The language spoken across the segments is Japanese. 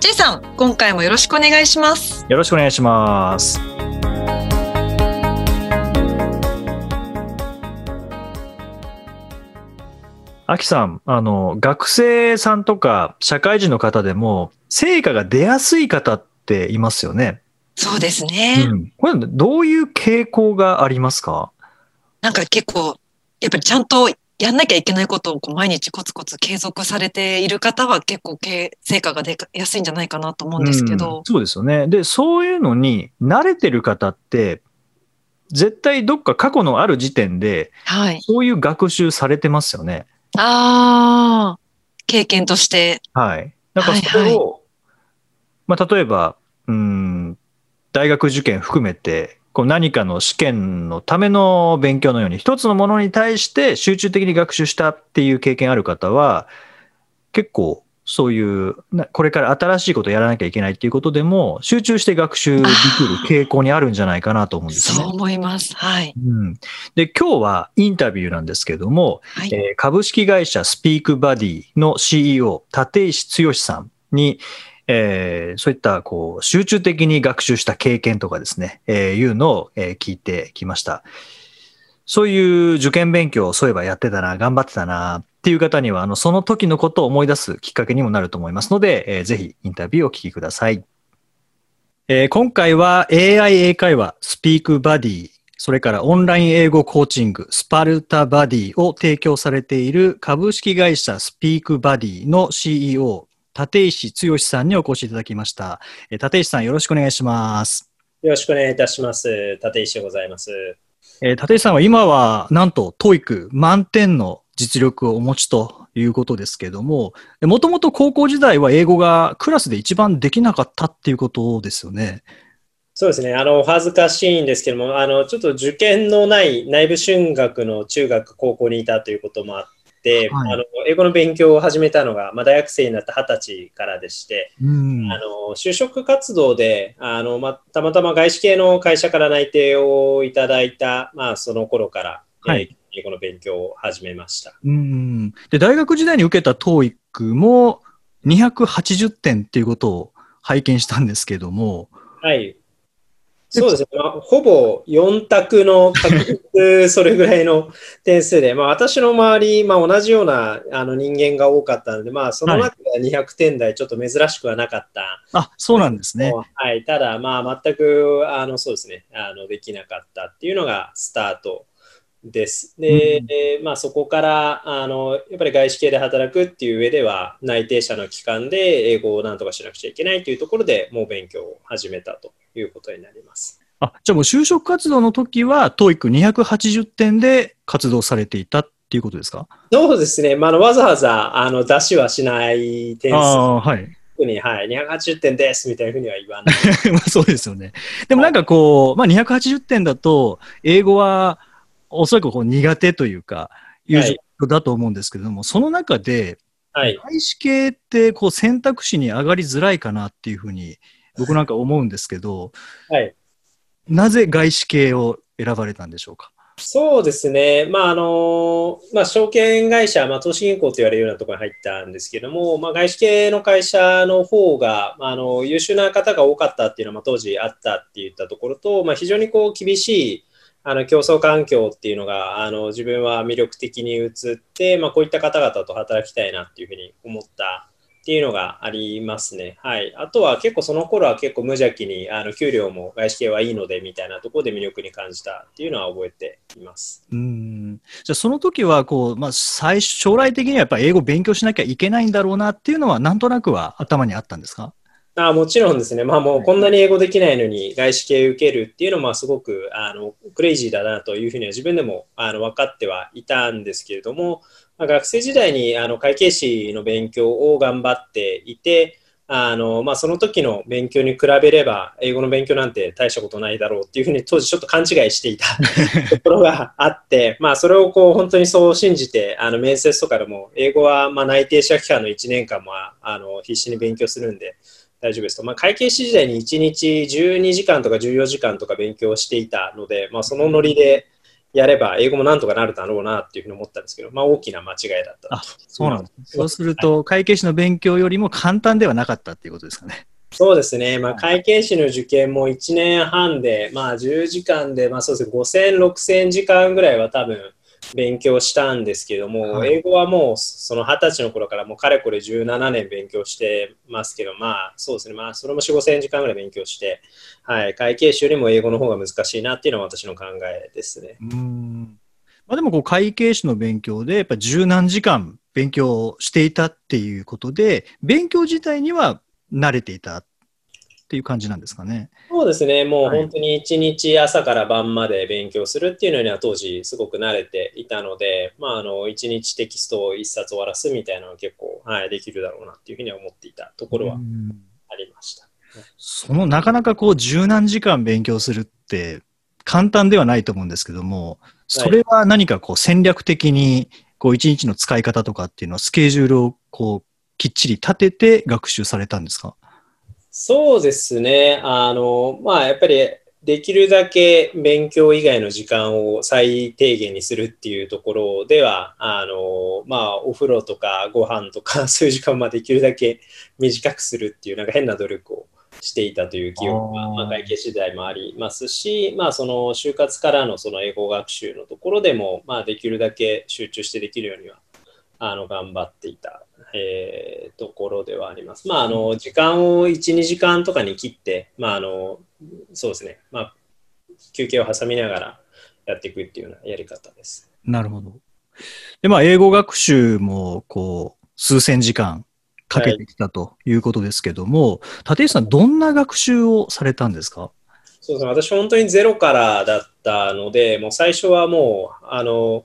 J さん今回もよろしくお願いしますよろしくお願いしますあきさん、あの、学生さんとか社会人の方でも、成果が出やすい方っていますよね。そうですね。うん、これ、どういう傾向がありますか？なんか結構、やっぱりちゃんとやんなきゃいけないことをこう毎日コツコツ継続されている方は結構成果が出やすいんじゃないかなと思うんですけど、うん、そうですよね。で、そういうのに慣れてる方って、絶対どっか過去のある時点で、はい、そういう学習されてますよね。ああ、経験として。はい。なんかそれを、はいはい、まあ、例えば、うん、大学受験含めて、こう何かの試験のための勉強のように、一つのものに対して集中的に学習したっていう経験ある方は、結構そういう、これから新しいことをやらなきゃいけないっていうことでも、集中して学習できる傾向にあるんじゃないかなと思うんですね。そう思います。はい。うん、で、今日はインタビューなんですけども、はい、えー、株式会社スピークバディの CEO、立石剛さんに、えー、そういったこう集中的に学習した経験とかですね、えー、いうのを、えー、聞いてきました。そういう受験勉強をそういえばやってたな、頑張ってたな、っていう方には、あの、その時のことを思い出すきっかけにもなると思いますので、えー、ぜひインタビューをお聞きください。えー、今回は AI 英会話、スピークバディ、それからオンライン英語コーチング、スパルタバディを提供されている株式会社スピークバディの CEO、立石剛さんにお越しいただきました。えー、立石さんよろしくお願いします。よろしくお願いいたします。立石でございます。えー、立石さんは今はなんと TOEIC 満点の実力をお持ちということですけども、もともと高校時代は英語がクラスで一番できなかったっていうことですよね。そうですね。あの、恥ずかしいんですけども、あの、ちょっと受験のない内部進学の中学、高校にいたということもあって、はい、あの英語の勉強を始めたのが、まあ、大学生になった二十歳からでして、うん、あの就職活動であの、まあ、たまたま外資系の会社から内定をいただいた、まあ、その頃から、はい、英語の勉強を始めました。うん。で大学時代に受けた TOEIC も280点っていうことを拝見したんですけども、はい、そうですね、まあ、ほぼ4択の確率、それぐらいの点数で、まあ、私の周り、まあ、同じようなあの人間が多かったので、まあ、その中では200点台、ちょっと珍しくはなかった、はい、あそうなんですね。はい、ただ、まあ、全くあのそうですね。あのできなかったっていうのがスタートです。で、うん、まあ、そこからあのやっぱり外資系で働くっていう上では内定者の期間で英語をなんとかしなくちゃいけないというところでもう勉強を始めたということになります。あじゃあもう就職活動の時は TOEIC280 点で活動されていたっていうことですか？そうですね、まあ、わざわざあの出しはしない点数。はいに、はい、280点ですみたいなふうには言わない。まあそうですよね。でもなんかこう、まあ、280点だと、英語はおそらくこう苦手というか、いう状況だと思うんですけれども、はい、その中で、はい、外資系ってこう選択肢に上がりづらいかなっていうふうに僕なんか思うんですけど、はい、なぜ外資系を選ばれたんでしょうか？そうですね、まああのまあ、証券会社、まあ、投資銀行と言われるようなところに入ったんですけども、まあ、外資系の会社の方が、まあ、あの優秀な方が多かったっていうのは、まあ、当時あったって言ったところと、まあ、非常にこう厳しいあの競争環境っていうのがあの自分は魅力的に映って、まあ、こういった方々と働きたいなっていうふうに思ったっていうのがありますね。はい。あとは結構その頃は結構無邪気にあの給料も外資系はいいのでみたいなところで魅力に感じたっていうのは覚えています。うんじゃあその時はこう、まあ、最将来的にはやっぱり英語勉強しなきゃいけないんだろうなっていうのはなんとなくは頭にあったんですか？あもちろんですね、まあ、もうこんなに英語できないのに外資系受けるっていうのはすごくあのクレイジーだなというふうには自分でもあの分かってはいたんですけれども、まあ、学生時代にあの会計士の勉強を頑張っていて、あの、まあ、その時の勉強に比べれば、英語の勉強なんて大したことないだろうっていうふうに当時ちょっと勘違いしていた ところがあって、まあ、それをこう、本当にそう信じて、あの、面接とかでも、英語は、まあ、内定者期間の1年間も、あの、必死に勉強するんで、大丈夫ですと。まあ、会計士時代に1日12時間とか14時間とか勉強していたので、まあ、そのノリで、やれば英語もなんとかなるだろうなっていうふうに思ったんですけど、まあ大きな間違いだったあそうなんです。そうすると、会計士の勉強よりも簡単ではなかったっていうことですかね。そうですね、まあ、会計士の受験も1年半で、まあ、10時間で、まあ、そうですね、5000、6000時間ぐらいは多分勉強したんですけども、はい、英語はもうその20歳の頃からもうかれこれ17年勉強してますけど、まあそうですね、まあそれも4、5000時間ぐらい勉強して、はい、会計士よりも英語の方が難しいなっていうのは私の考えですね。うん。まあ、でもこう会計士の勉強でやっぱ十何時間勉強していたっていうことで、勉強自体には慣れていたっていう感じなんですかね。そうですね、もう本当に一日朝から晩まで勉強するっていうのには当時すごく慣れていたので、まあ、あの一日テキストを一冊終わらすみたいなのは結構、はい、できるだろうなっていうふうには思っていたところはありました。そのなかなかこう十何時間勉強するって簡単ではないと思うんですけども、それは何かこう戦略的にこう一日の使い方とかっていうのはスケジュールをこうきっちり立てて学習されたんですか？そうですね。あの、まあ、やっぱりできるだけ勉強以外の時間を最低限にするっていうところでは、あの、まあ、お風呂とかご飯とか、そういう時間はできるだけ短くするっていう、なんか変な努力をしていたという記憶が、まあ、会計次第もありますし、まあ、その就活からのその英語学習のところでも、まあ、できるだけ集中してできるようにはあの頑張っていた、えー、ところではあります。まあ、あの時間を1、2時間とかに切って、まあ、あのそうですね、まあ、休憩を挟みながらやっていくっていうようなやり方です。なるほど。で、まあ、英語学習もこう数千時間かけてきたということですけども、はい、立石さん、どんな学習をされたんですか？そうですね、私、本当にゼロからだったので、もう最初はもう、あの、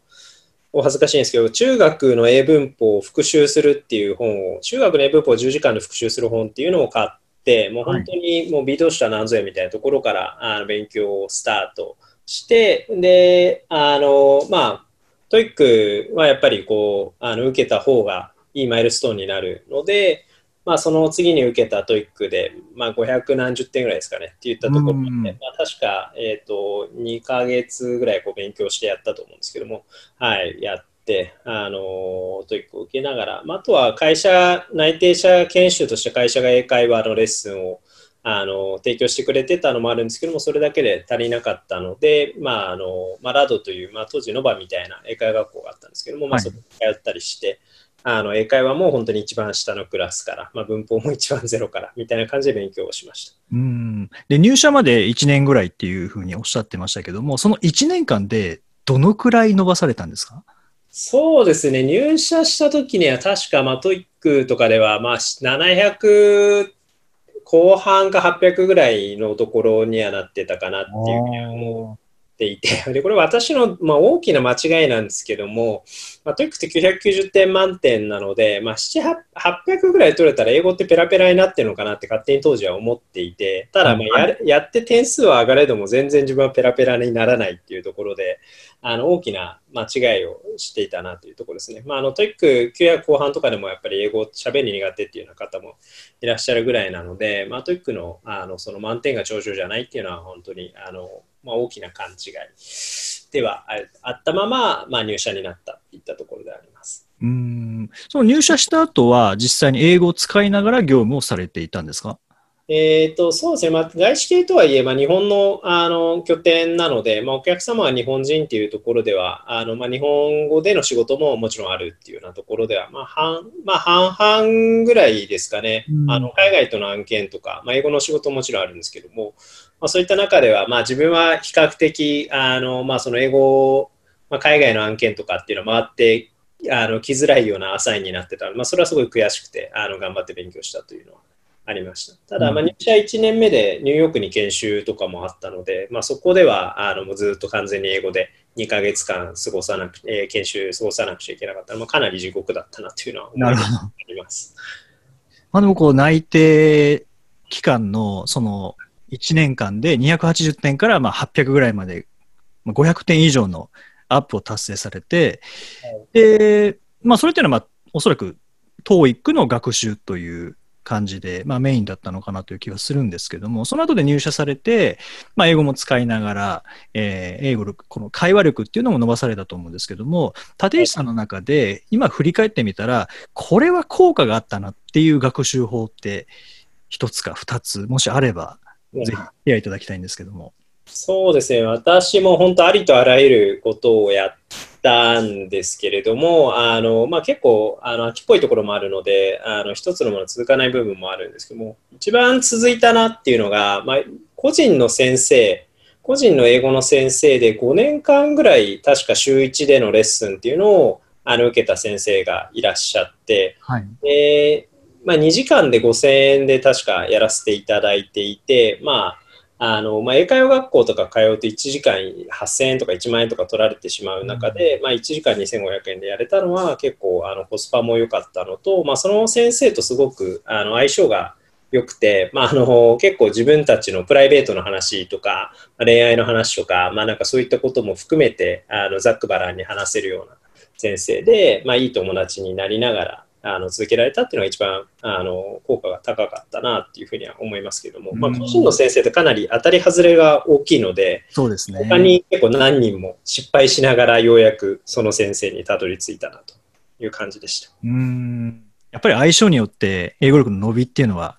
お恥ずかしいんですけど、中学の英文法を復習するっていう本を、中学の英文法を10時間で復習する本っていうのを買って、もう本当にもう微動した何ぞやみたいなところからあの勉強をスタートして、で、あの、まあ、 TOEIC はやっぱりこう、あの受けた方がいいマイルストーンになるので、まあ、その次に受けた TOEIC で、まあ、500何十点ぐらいですかねって言ったところで、まあ、確か、えっ、ー、と、2ヶ月ぐらいこう勉強してやったと思うんですけども、はい、やって、あの、 TOEIC を受けながら、まあ、あとは会社、内定者研修として会社が英会話のレッスンをあの提供してくれてたのもあるんですけども、それだけで足りなかったので、まああのまあ、ラドという、まあ、当時 NOVA みたいな英会話学校があったんですけども、まあ、そこに通ったりして、あの英会話も本当に一番下のクラスから、まあ、文法も一番ゼロからみたいな感じで勉強をしました。うん。で入社まで1年ぐらいっていうふうにおっしゃってましたけども、その1年間でどのくらい伸ばされたんですか？そうですね、入社した時には確か、まあ、 TOEIC とかでは、まあ、700後半か800ぐらいのところにはなってたかなっていうふうに思っていて、でこれ私の、まあ、大きな間違いなんですけども、まあ、 TOEICって990点満点なので、まあ、7、800ぐらい取れたら英語ってペラペラになってるのかなって勝手に当時は思っていて、ただまあややって点数は上がれども全然自分はペラペラにならないっていうところで、あの大きな間違いをしていたなというところですね。まあ、あの TOEIC900後半とかでもやっぱり英語喋り苦手っていうような方もいらっしゃるぐらいなので、まあ、 TOEICのあのその満点が頂上じゃないっていうのは本当にあのまあ、大きな勘違い。ではあったまま、まあ、入社になったといったところであります。うん。その入社した後は実際に英語を使いながら業務をされていたんですか？えーと、そうですね、まあ、外資系とはいえ、まあ、日本のあの拠点なので、まあ、お客様は日本人というところでは、あのまあ、日本語での仕事ももちろんあるっていうようなところでは、まあ半まあ、半々ぐらいですかね、うん、あの海外との案件とか、まあ、英語の仕事ももちろんあるんですけども、まあ、そういった中では、まあ、自分は比較的、あのまあ、その英語、まあ、海外の案件とかっていうのを回ってあの来づらいようなアサインになってたまあ、それはすごい悔しくてあの頑張って勉強したというのはありました。ただ、まあ、入社1年目でニューヨークに研修とかもあったので、まあ、そこではあのもうずっと完全に英語で2ヶ月間過ごさなく、えー、研修過ごさなくちゃいけなかったの、まあ、かなり地獄だったなというのは思います。まあでもこう内定期間のその1年間で280点からまあ800ぐらいまで500点以上のアップを達成されて、で、まあそれっていうのはまあおそらく TOEIC の学習という感じで、まあ、メインだったのかなという気はするんですけども、その後で入社されて、まあ、英語も使いながら、えー、英語力、この会話力っていうのも伸ばされたと思うんですけども、立石さんの中で、今振り返ってみたら、これは効果があったなっていう学習法って、一つか二つ、もしあれば、ぜひ、シェアいただきたいんですけども。そうですね、私も本当ありとあらゆることをやったんですけれども、あのまあ、結構あの秋っぽいところもあるので、あの一つのもの続かない部分もあるんですけども、一番続いたなっていうのが、まあ、個人の先生、個人の英語の先生で5年間ぐらい確か週1でのレッスンっていうのをあの受けた先生がいらっしゃって、はい、でまあ、2時間で5000円で確かやらせていただいていて、まああのまあ、英会話学校とか通うと1時間8000円とか1万円とか取られてしまう中で、うん、まあ、1時間2500円でやれたのは結構あのコスパも良かったのと、まあ、その先生とすごくあの相性が良くて、まあ、あの結構自分たちのプライベートの話とか恋愛の話とか,、まあ、なんかそういったことも含めてあのざっくばらんに話せるような先生で、まあ、いい友達になりながらあの続けられたっていうのが一番あの効果が高かったなっていうふうには思いますけども、まあ、個人の先生ってかなり当たり外れが大きいので、そうですね。他に結構何人も失敗しながらようやくその先生にたどり着いたなという感じでした。うんやっぱり相性によって英語力の伸びっていうのは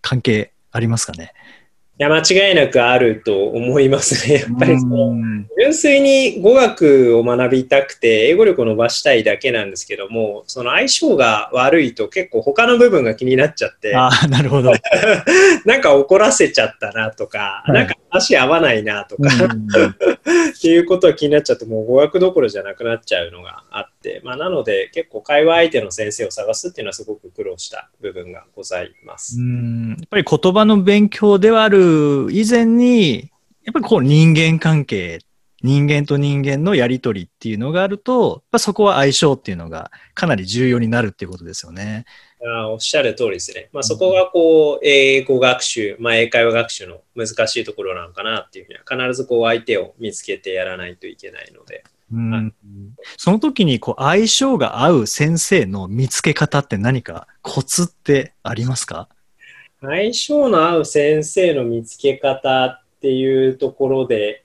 関係ありますかね？いや、間違いなくあると思いますね。やっぱりその、純粋に語学を学びたくて、英語力を伸ばしたいだけなんですけども、その相性が悪いと結構他の部分が気になっちゃって、あなるほど。なんか怒らせちゃったなとか、はい、なんか足合わないなとか。っていうことは気になっちゃって、もう語学どころじゃなくなっちゃうのがあって、まあ、なので結構会話相手の先生を探すっていうのはすごく苦労した部分がございます。うんやっぱり言葉の勉強ではある以前に、やっぱりこう人間関係、人間と人間のやりとりっていうのがあると、まあ、そこは相性っていうのがかなり重要になるっていうことですよね。あおっしゃる通りですね。まあ、そこがこう、英語学習、まあ、英会話学習の難しいところなのかなっていうふうには、必ずこう相手を見つけてやらないといけないので。うん、その時にこう相性が合う先生の見つけ方って何かコツってありますか？相性の合う先生の見つけ方っていうところで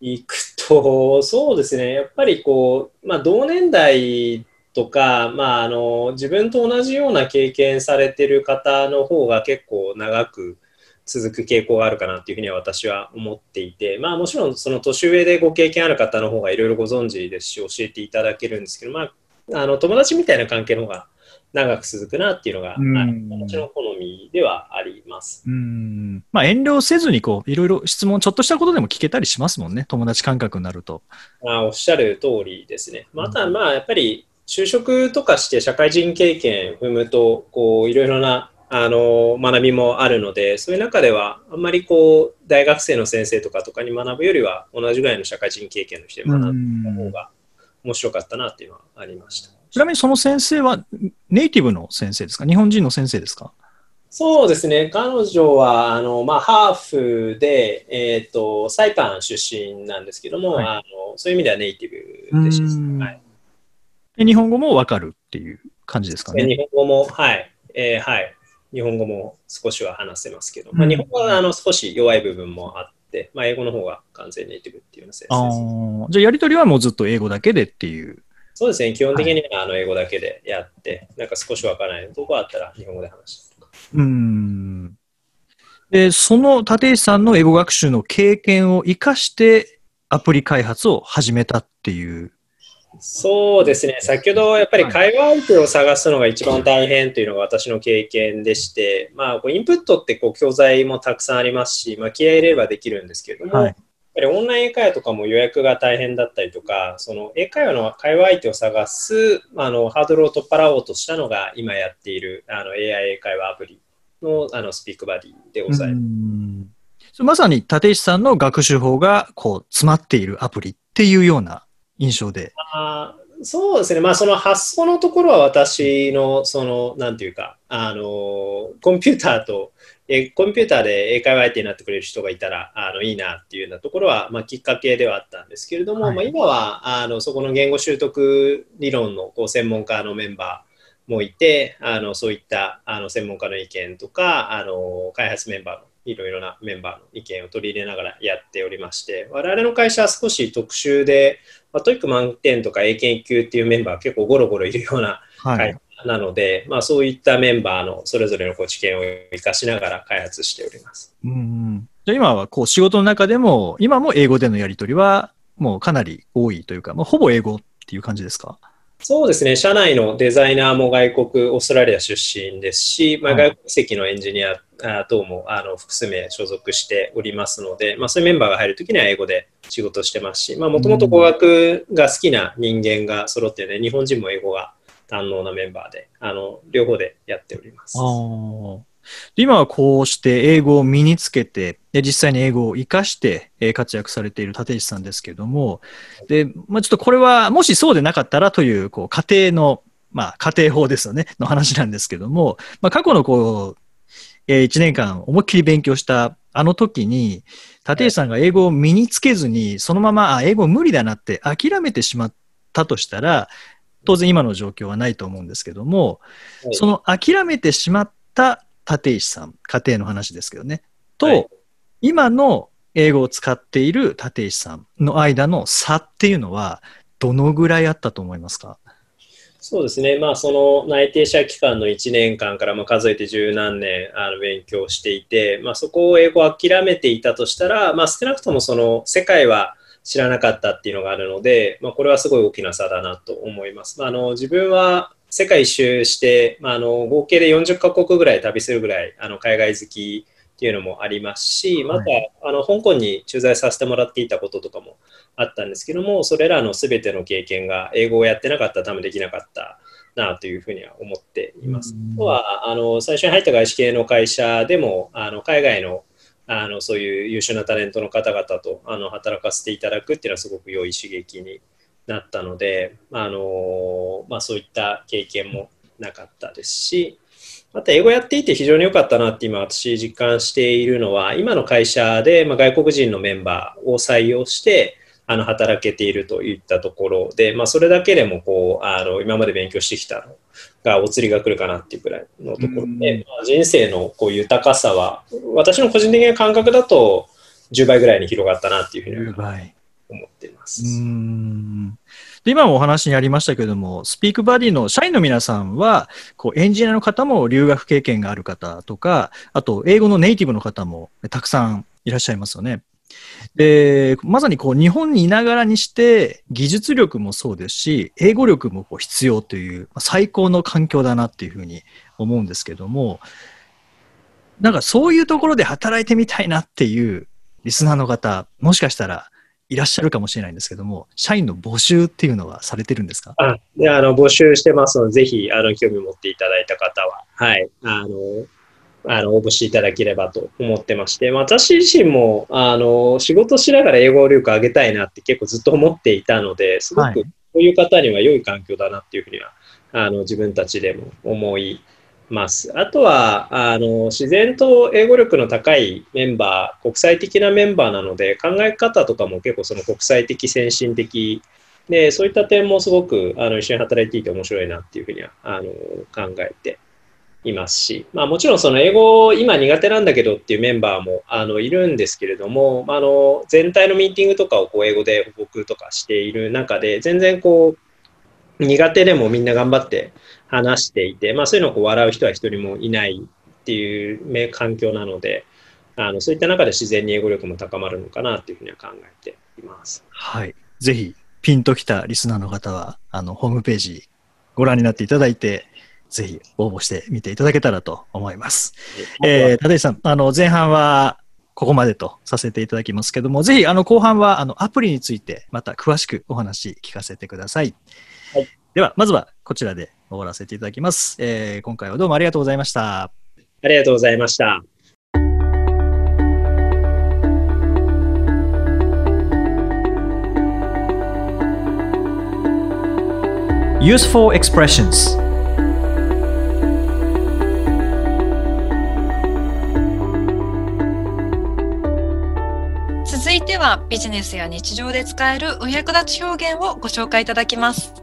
いくと、そうですね、やっぱりこう、まあ、同年代とか、まあ、あの自分と同じような経験されてる方の方が結構長く続く傾向があるかなっていうふうには私は思っていて、まあ、もちろんその年上でご経験ある方の方がいろいろご存知ですし教えていただけるんですけど、まあ、あの友達みたいな関係の方が長く続くなっていうのが、私の好みではあります。うんまあ、遠慮せずにこういろいろ質問、ちょっとしたことでも聞けたりしますもんね、友達感覚になると。あおっしゃる通りですね。また、まあ、やっぱり就職とかして社会人経験踏むと、こういろいろなあの学びもあるので、そういう中では、あんまりこう大学生の先生とかとかに学ぶよりは、同じぐらいの社会人経験の人で学んだ方が面白かったなっていうのはありました。ちなみにその先生はネイティブの先生ですか？日本人の先生ですか？そうですね。彼女は、あの、まあ、ハーフで、えっ、ー、と、サイパン出身なんですけども、はい、あのそういう意味ではネイティブでした。はい、で日本語もわかるっていう感じですかね。日本語も、はい。えー、はい。日本語も少しは話せますけど、まあ、日本語はあの少し弱い部分もあって、まあ、英語の方が完全ネイティブっていうようなです、じゃあ、やりとりはもうずっと英語だけでっていう。そうですね、基本的にはあの英語だけでやって、なんか少しわからないとこあったら日本語で話すとか。うん。で、その立石さんの英語学習の経験を生かしてアプリ開発を始めたっていうそうですね、先ほどやっぱり会話相手を探すのが一番大変というのが私の経験でして、まあ、こうインプットってこう教材もたくさんありますし、まあ、気合い入れればできるんですけれども、はい、やっぱりオンライン英会話とかも予約が大変だったりとか、その英会話の会話相手を探すあのハードルを取っ払おうとしたのが、今やっているあの AI 英会話アプリのあのスピークバディでございます。まさに立石さんの学習法がこう詰まっているアプリっていうような印象で。あそうですね。まあ、その発想のところは私の、その、なんていうか、あの、コンピューターと、えコンピューターで英会話相手になってくれる人がいたらあのいいなっていうようなところは、まあ、きっかけではあったんですけれども、はい、まあ、今はあのそこの言語習得理論のこう専門家のメンバーもいてあのそういったあの専門家の意見とかあの開発メンバーのいろいろなメンバーの意見を取り入れながらやっておりまして、我々の会社は少し特殊で、まあ、 TOEIC満点とか英検1級っていうメンバー結構ゴロゴロいるような会社なので、はい、まあ、そういったメンバーのそれぞれのこう知見を生かしながら開発しております。うん、じゃ今はこう仕事の中でも、今も英語でのやり取りはもうかなり多いというか、もうほぼ英語っていう感じですか？そうですね、社内のデザイナーも外国、オーストラリア出身ですし、まあ、外国籍のエンジニア等もあの複数名所属しておりますので、まあ、そういうメンバーが入るときには英語で仕事してますし、もともと語学が好きな人間が揃ってね、日本人も英語が堪能なメンバーで、あの両方でやっております。今はこうして英語を身につけて、実際に英語を活かして活躍されている立石さんですけども、で、まあ、ちょっとこれはもしそうでなかったらという、こう、家庭の、まあ、家庭法ですよね、の話なんですけども、まあ、過去のこう、え1年間思いっきり勉強した。あの時に、立石さんが英語を身につけずに、そのまま、あ、英語無理だなって諦めてしまったとしたら、当然今の状況はないと思うんですけども、その諦めてしまった立石さん、家庭の話ですけどね、と、はい、今の英語を使っている立石さんの間の差っていうのは、どのぐらいあったと思いますか？そうですね、まあ、その内定者期間の1年間からま数えて十何年あの勉強していて、まあ、そこを英語を諦めていたとしたら、まあ、少なくともその世界は知らなかったっていうのがあるので、まあ、これはすごい大きな差だなと思います。まあ、あの自分は世界一周して、まあ、あの合計で40カ国ぐらい旅するぐらいあの海外好きっていうのもありますし、また、あの香港に駐在させてもらっていたこととかもあったんですけども、それらのすべての経験が英語をやってなかったためできなかったなというふうには思っています。あとはあの最初に入った外資系の会社でもあの海外のあのそういう優秀なタレントの方々とあの働かせていただくっていうのはすごく良い刺激になったので、あのまあ、そういった経験もなかったですし、また英語やっていて非常に良かったなって今私実感しているのは、今の会社で、まあ、外国人のメンバーを採用して、あの働けているといったところで、まあ、それだけでもこうあの今まで勉強してきたのがお釣りが来るかなっていうくらいのところで、まあ、人生のこう豊かさは私の個人的な感覚だと10倍ぐらいに広がったなっていうふうに思っています。で今もお話にありましたけれども、スピークバディの社員の皆さんは、こうエンジニアの方も留学経験がある方とか、あと英語のネイティブの方もたくさんいらっしゃいますよね。で、まさにこう日本にいながらにして技術力もそうですし、英語力もこう必要という最高の環境だなっていうふうに思うんですけども、なんかそういうところで働いてみたいなっていうリスナーの方、もしかしたらいらっしゃるかもしれないんですけども、社員の募集っていうのはされてるんですか？あであの募集してますので、ぜひあの興味を持っていただいた方は、はい、あのあの応募していただければと思ってまして、私自身もあの仕事しながら英語力上げたいなって結構ずっと思っていたので、すごくこういう方には良い環境だなっていうふうには、あの自分たちでも思います。あとはあの自然と英語力の高いメンバー、国際的なメンバーなので、考え方とかも結構その国際的、先進的で、そういった点もすごくあの一緒に働いていて面白いなっていうふうにはあの考えていますし、まあ、もちろんその英語今苦手なんだけどっていうメンバーもあのいるんですけれども、まあ、の全体のミーティングとかをこう英語で報告とかしている中で全然こう苦手でもみんな頑張って話していて、まあ、そういうのをこう笑う人は一人もいないっていう環境なのであのそういった中で自然に英語力も高まるのかなというふうには考えています。はい、ぜひピンときたリスナーの方はあのホームページご覧になっていただいてぜひ応募してみていただけたらと思います。えー、立石さん、あの、前半はここまでとさせていただきますけども、ぜひ、あの、後半は、あの、アプリについて、また詳しくお話聞かせてください。はい。では、まずはこちらで終わらせていただきます。えー、今回はどうもありがとうございました。ありがとうございました。Useful expressions 続いてはビジネスや日常で使えるお役立ち表現をご紹介いただきます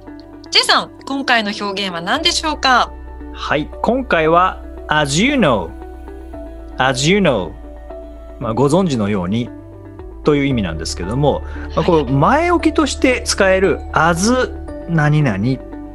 J さん今回の表現は何でしょうか？はい今回は As you know As you know まあ、ご存知のようにという意味なんですけども、まあ、この前置きとして使える as 何々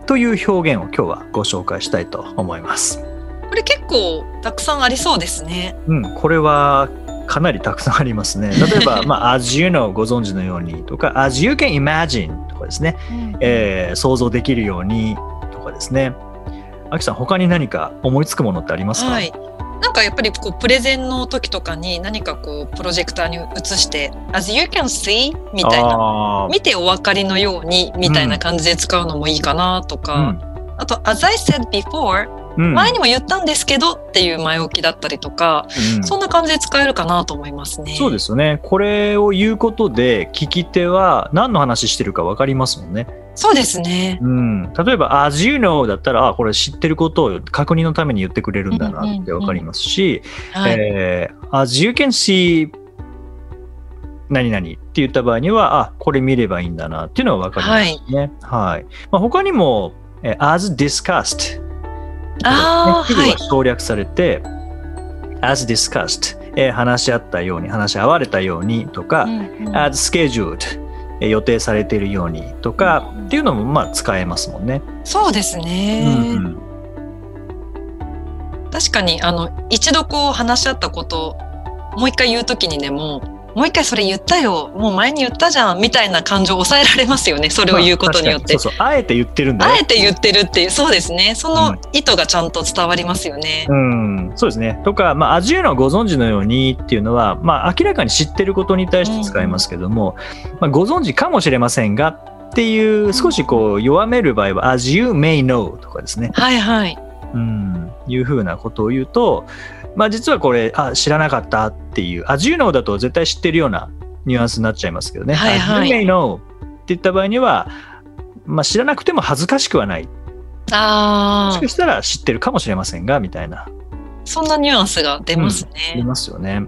という表現を今日はご紹介したいと思います。これ結構たくさんありそうですね。うん、これはかなりたくさんありますね。例えば、まあ、as you know ご存知のようにとか、as you can imagine とかですね、えー想像できるようにとかですね。あきさん、他に何か思いつくものってありますか、はい。なんかやっぱりこうプレゼンの時とかに何かこうプロジェクターに映して「as you can see」みたいな。見てお分かりのようにみたいな感じで使うのもいいかなとか、うん。あと「as I said before」うん前にも言ったんですけどっていう前置きだったりとか、うんそんな感じで使えるかなと思いますね。そうですよね。これを言うことで、聞き手は何の話してるか分かりますもんね。そうですね。うん、例えば、as you know だったら、あ、これ知ってることを確認のために言ってくれるんだなって分かりますし、はい。えー as you can see 何々って言った場合には、あ、これ見ればいいんだなっていうのは分かりますね。はい。まあ、他にも、えー as discussed ああ、ね、はいは。省略されて、as discussed、えー話し合ったように、話し合われたようにとか、うんうん as scheduled、えー予定されているようにとかうんっていうのもまあ使えますもんね。そうですね。うんうん確かにあの一度こう話し合ったことをもう一回言うときにでももう一回それ言ったよ。もう前に言ったじゃんみたいな感情を抑えられますよね。それを言うことによって、まあそうそう、あえて言ってるんだよ。あえて言ってるっていうそうですね。そうん。の意図がちゃんと伝わりますよね、うん、そうですね。とか、まあ、味いうのはご存知のようにっていうのは、まあ、明らかに知ってることに対して使いますけども、まあ、ご存知かもしれませんがっていう、少しこう、弱める場合は、as you may know とかですね。はいはい。うん、いうふうなことを言うと、まあ、実はこれ、あ、知らなかったっていう、as you know だと絶対知ってるようなニュアンスになっちゃいますけどね。はいはい you may know って言った場合には、まあ、知らなくても恥ずかしくはない。もああしかしたら知ってるかもしれませんが、みたいな。そんなニュアンスが出ますありね、ますよね。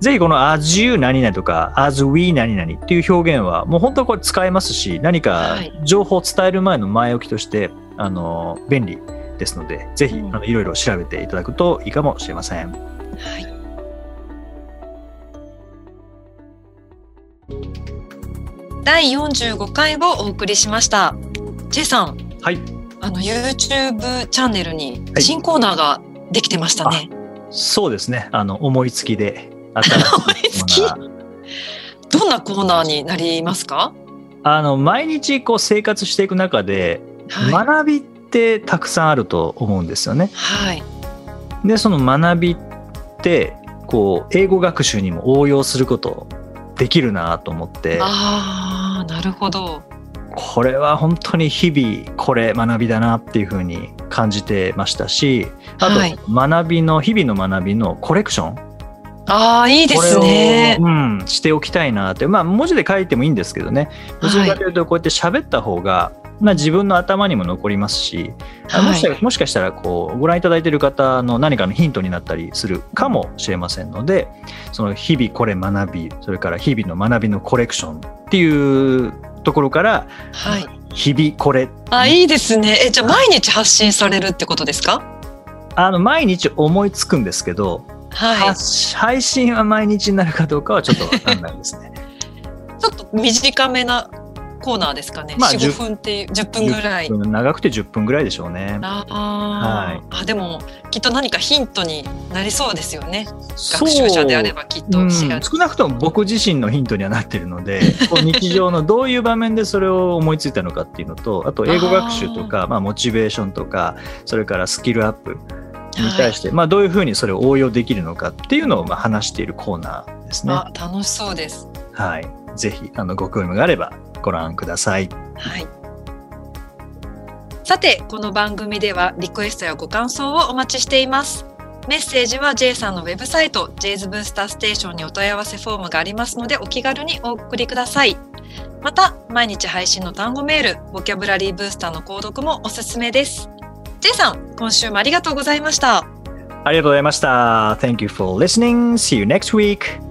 ぜひこの as you 何々とか as we 何々っていう表現はもう本当これ使えますし何かはい情報を伝える前の前置きとしてあの便利ですのでぜひうんあのいろいろ調べていただくといいかもしれません。はい第45回をお送りしました。J さん、はい。あの YouTube チャンネルにはい新コーナーができてましたね。そうですね。あの思いつきで新しい コーナーどんなコーナーになりますか？あの毎日こう生活していく中ではい。学びってたくさんあると思うんですよね。はい。でその学びってこう英語学習にも応用することできるなと思ってああ、なるほど。これは本当に日々これ学びだなっていうふうに感じてましたしあとはい学びの日々の学びのコレクションああ、いいでこれをすね。うん、しておきたいなってまあ文字で書いてもいいんですけどねどちらかというとこうやって喋った方が、まあ、自分の頭にも残りますし、あもしはい。もしかしたらこうご覧いただいている方の何かのヒントになったりするかもしれませんのでその日々これ学びそれから日々の学びのコレクションっていうところからはい。日々これあ、いいですね。え、じゃあ毎日発信されるってことですか？あの毎日思いつくんですけど、はい。発配信は毎日になるかどうかはちょっと分かんないですね。ちょっと短めなコーナーですかね。まあ四10五分っていう10分ぐらい。10分長くて10分ぐらいでしょうね。あはいあ、あでもきっと何かヒントになりそうですよね。学習者であればきっとうん少なくとも僕自身のヒントにはなっているので 日常のどういう場面でそれを思いついたのかっていうのとあと英語学習とかまあ、モチベーションとかそれからスキルアップに対して、まあ、どういうふうにそれを応用できるのかっていうのをまあ話しているコーナーですね。あ楽しそうです。はい、ぜひあのご興味があればご覧ください。はい。さてこの番組ではリクエストやご感想をお待ちしています。メッセージは J さんのウェブサイト J's ブースターステーションにお問い合わせフォームがありますのでお気軽にお送りください。また、毎日配信の単語メール、ボキャブラリーブースターの購読もおすすめです。J さん、今週もありがとうございました。ありがとうございました。Thank you for listening. See you next week.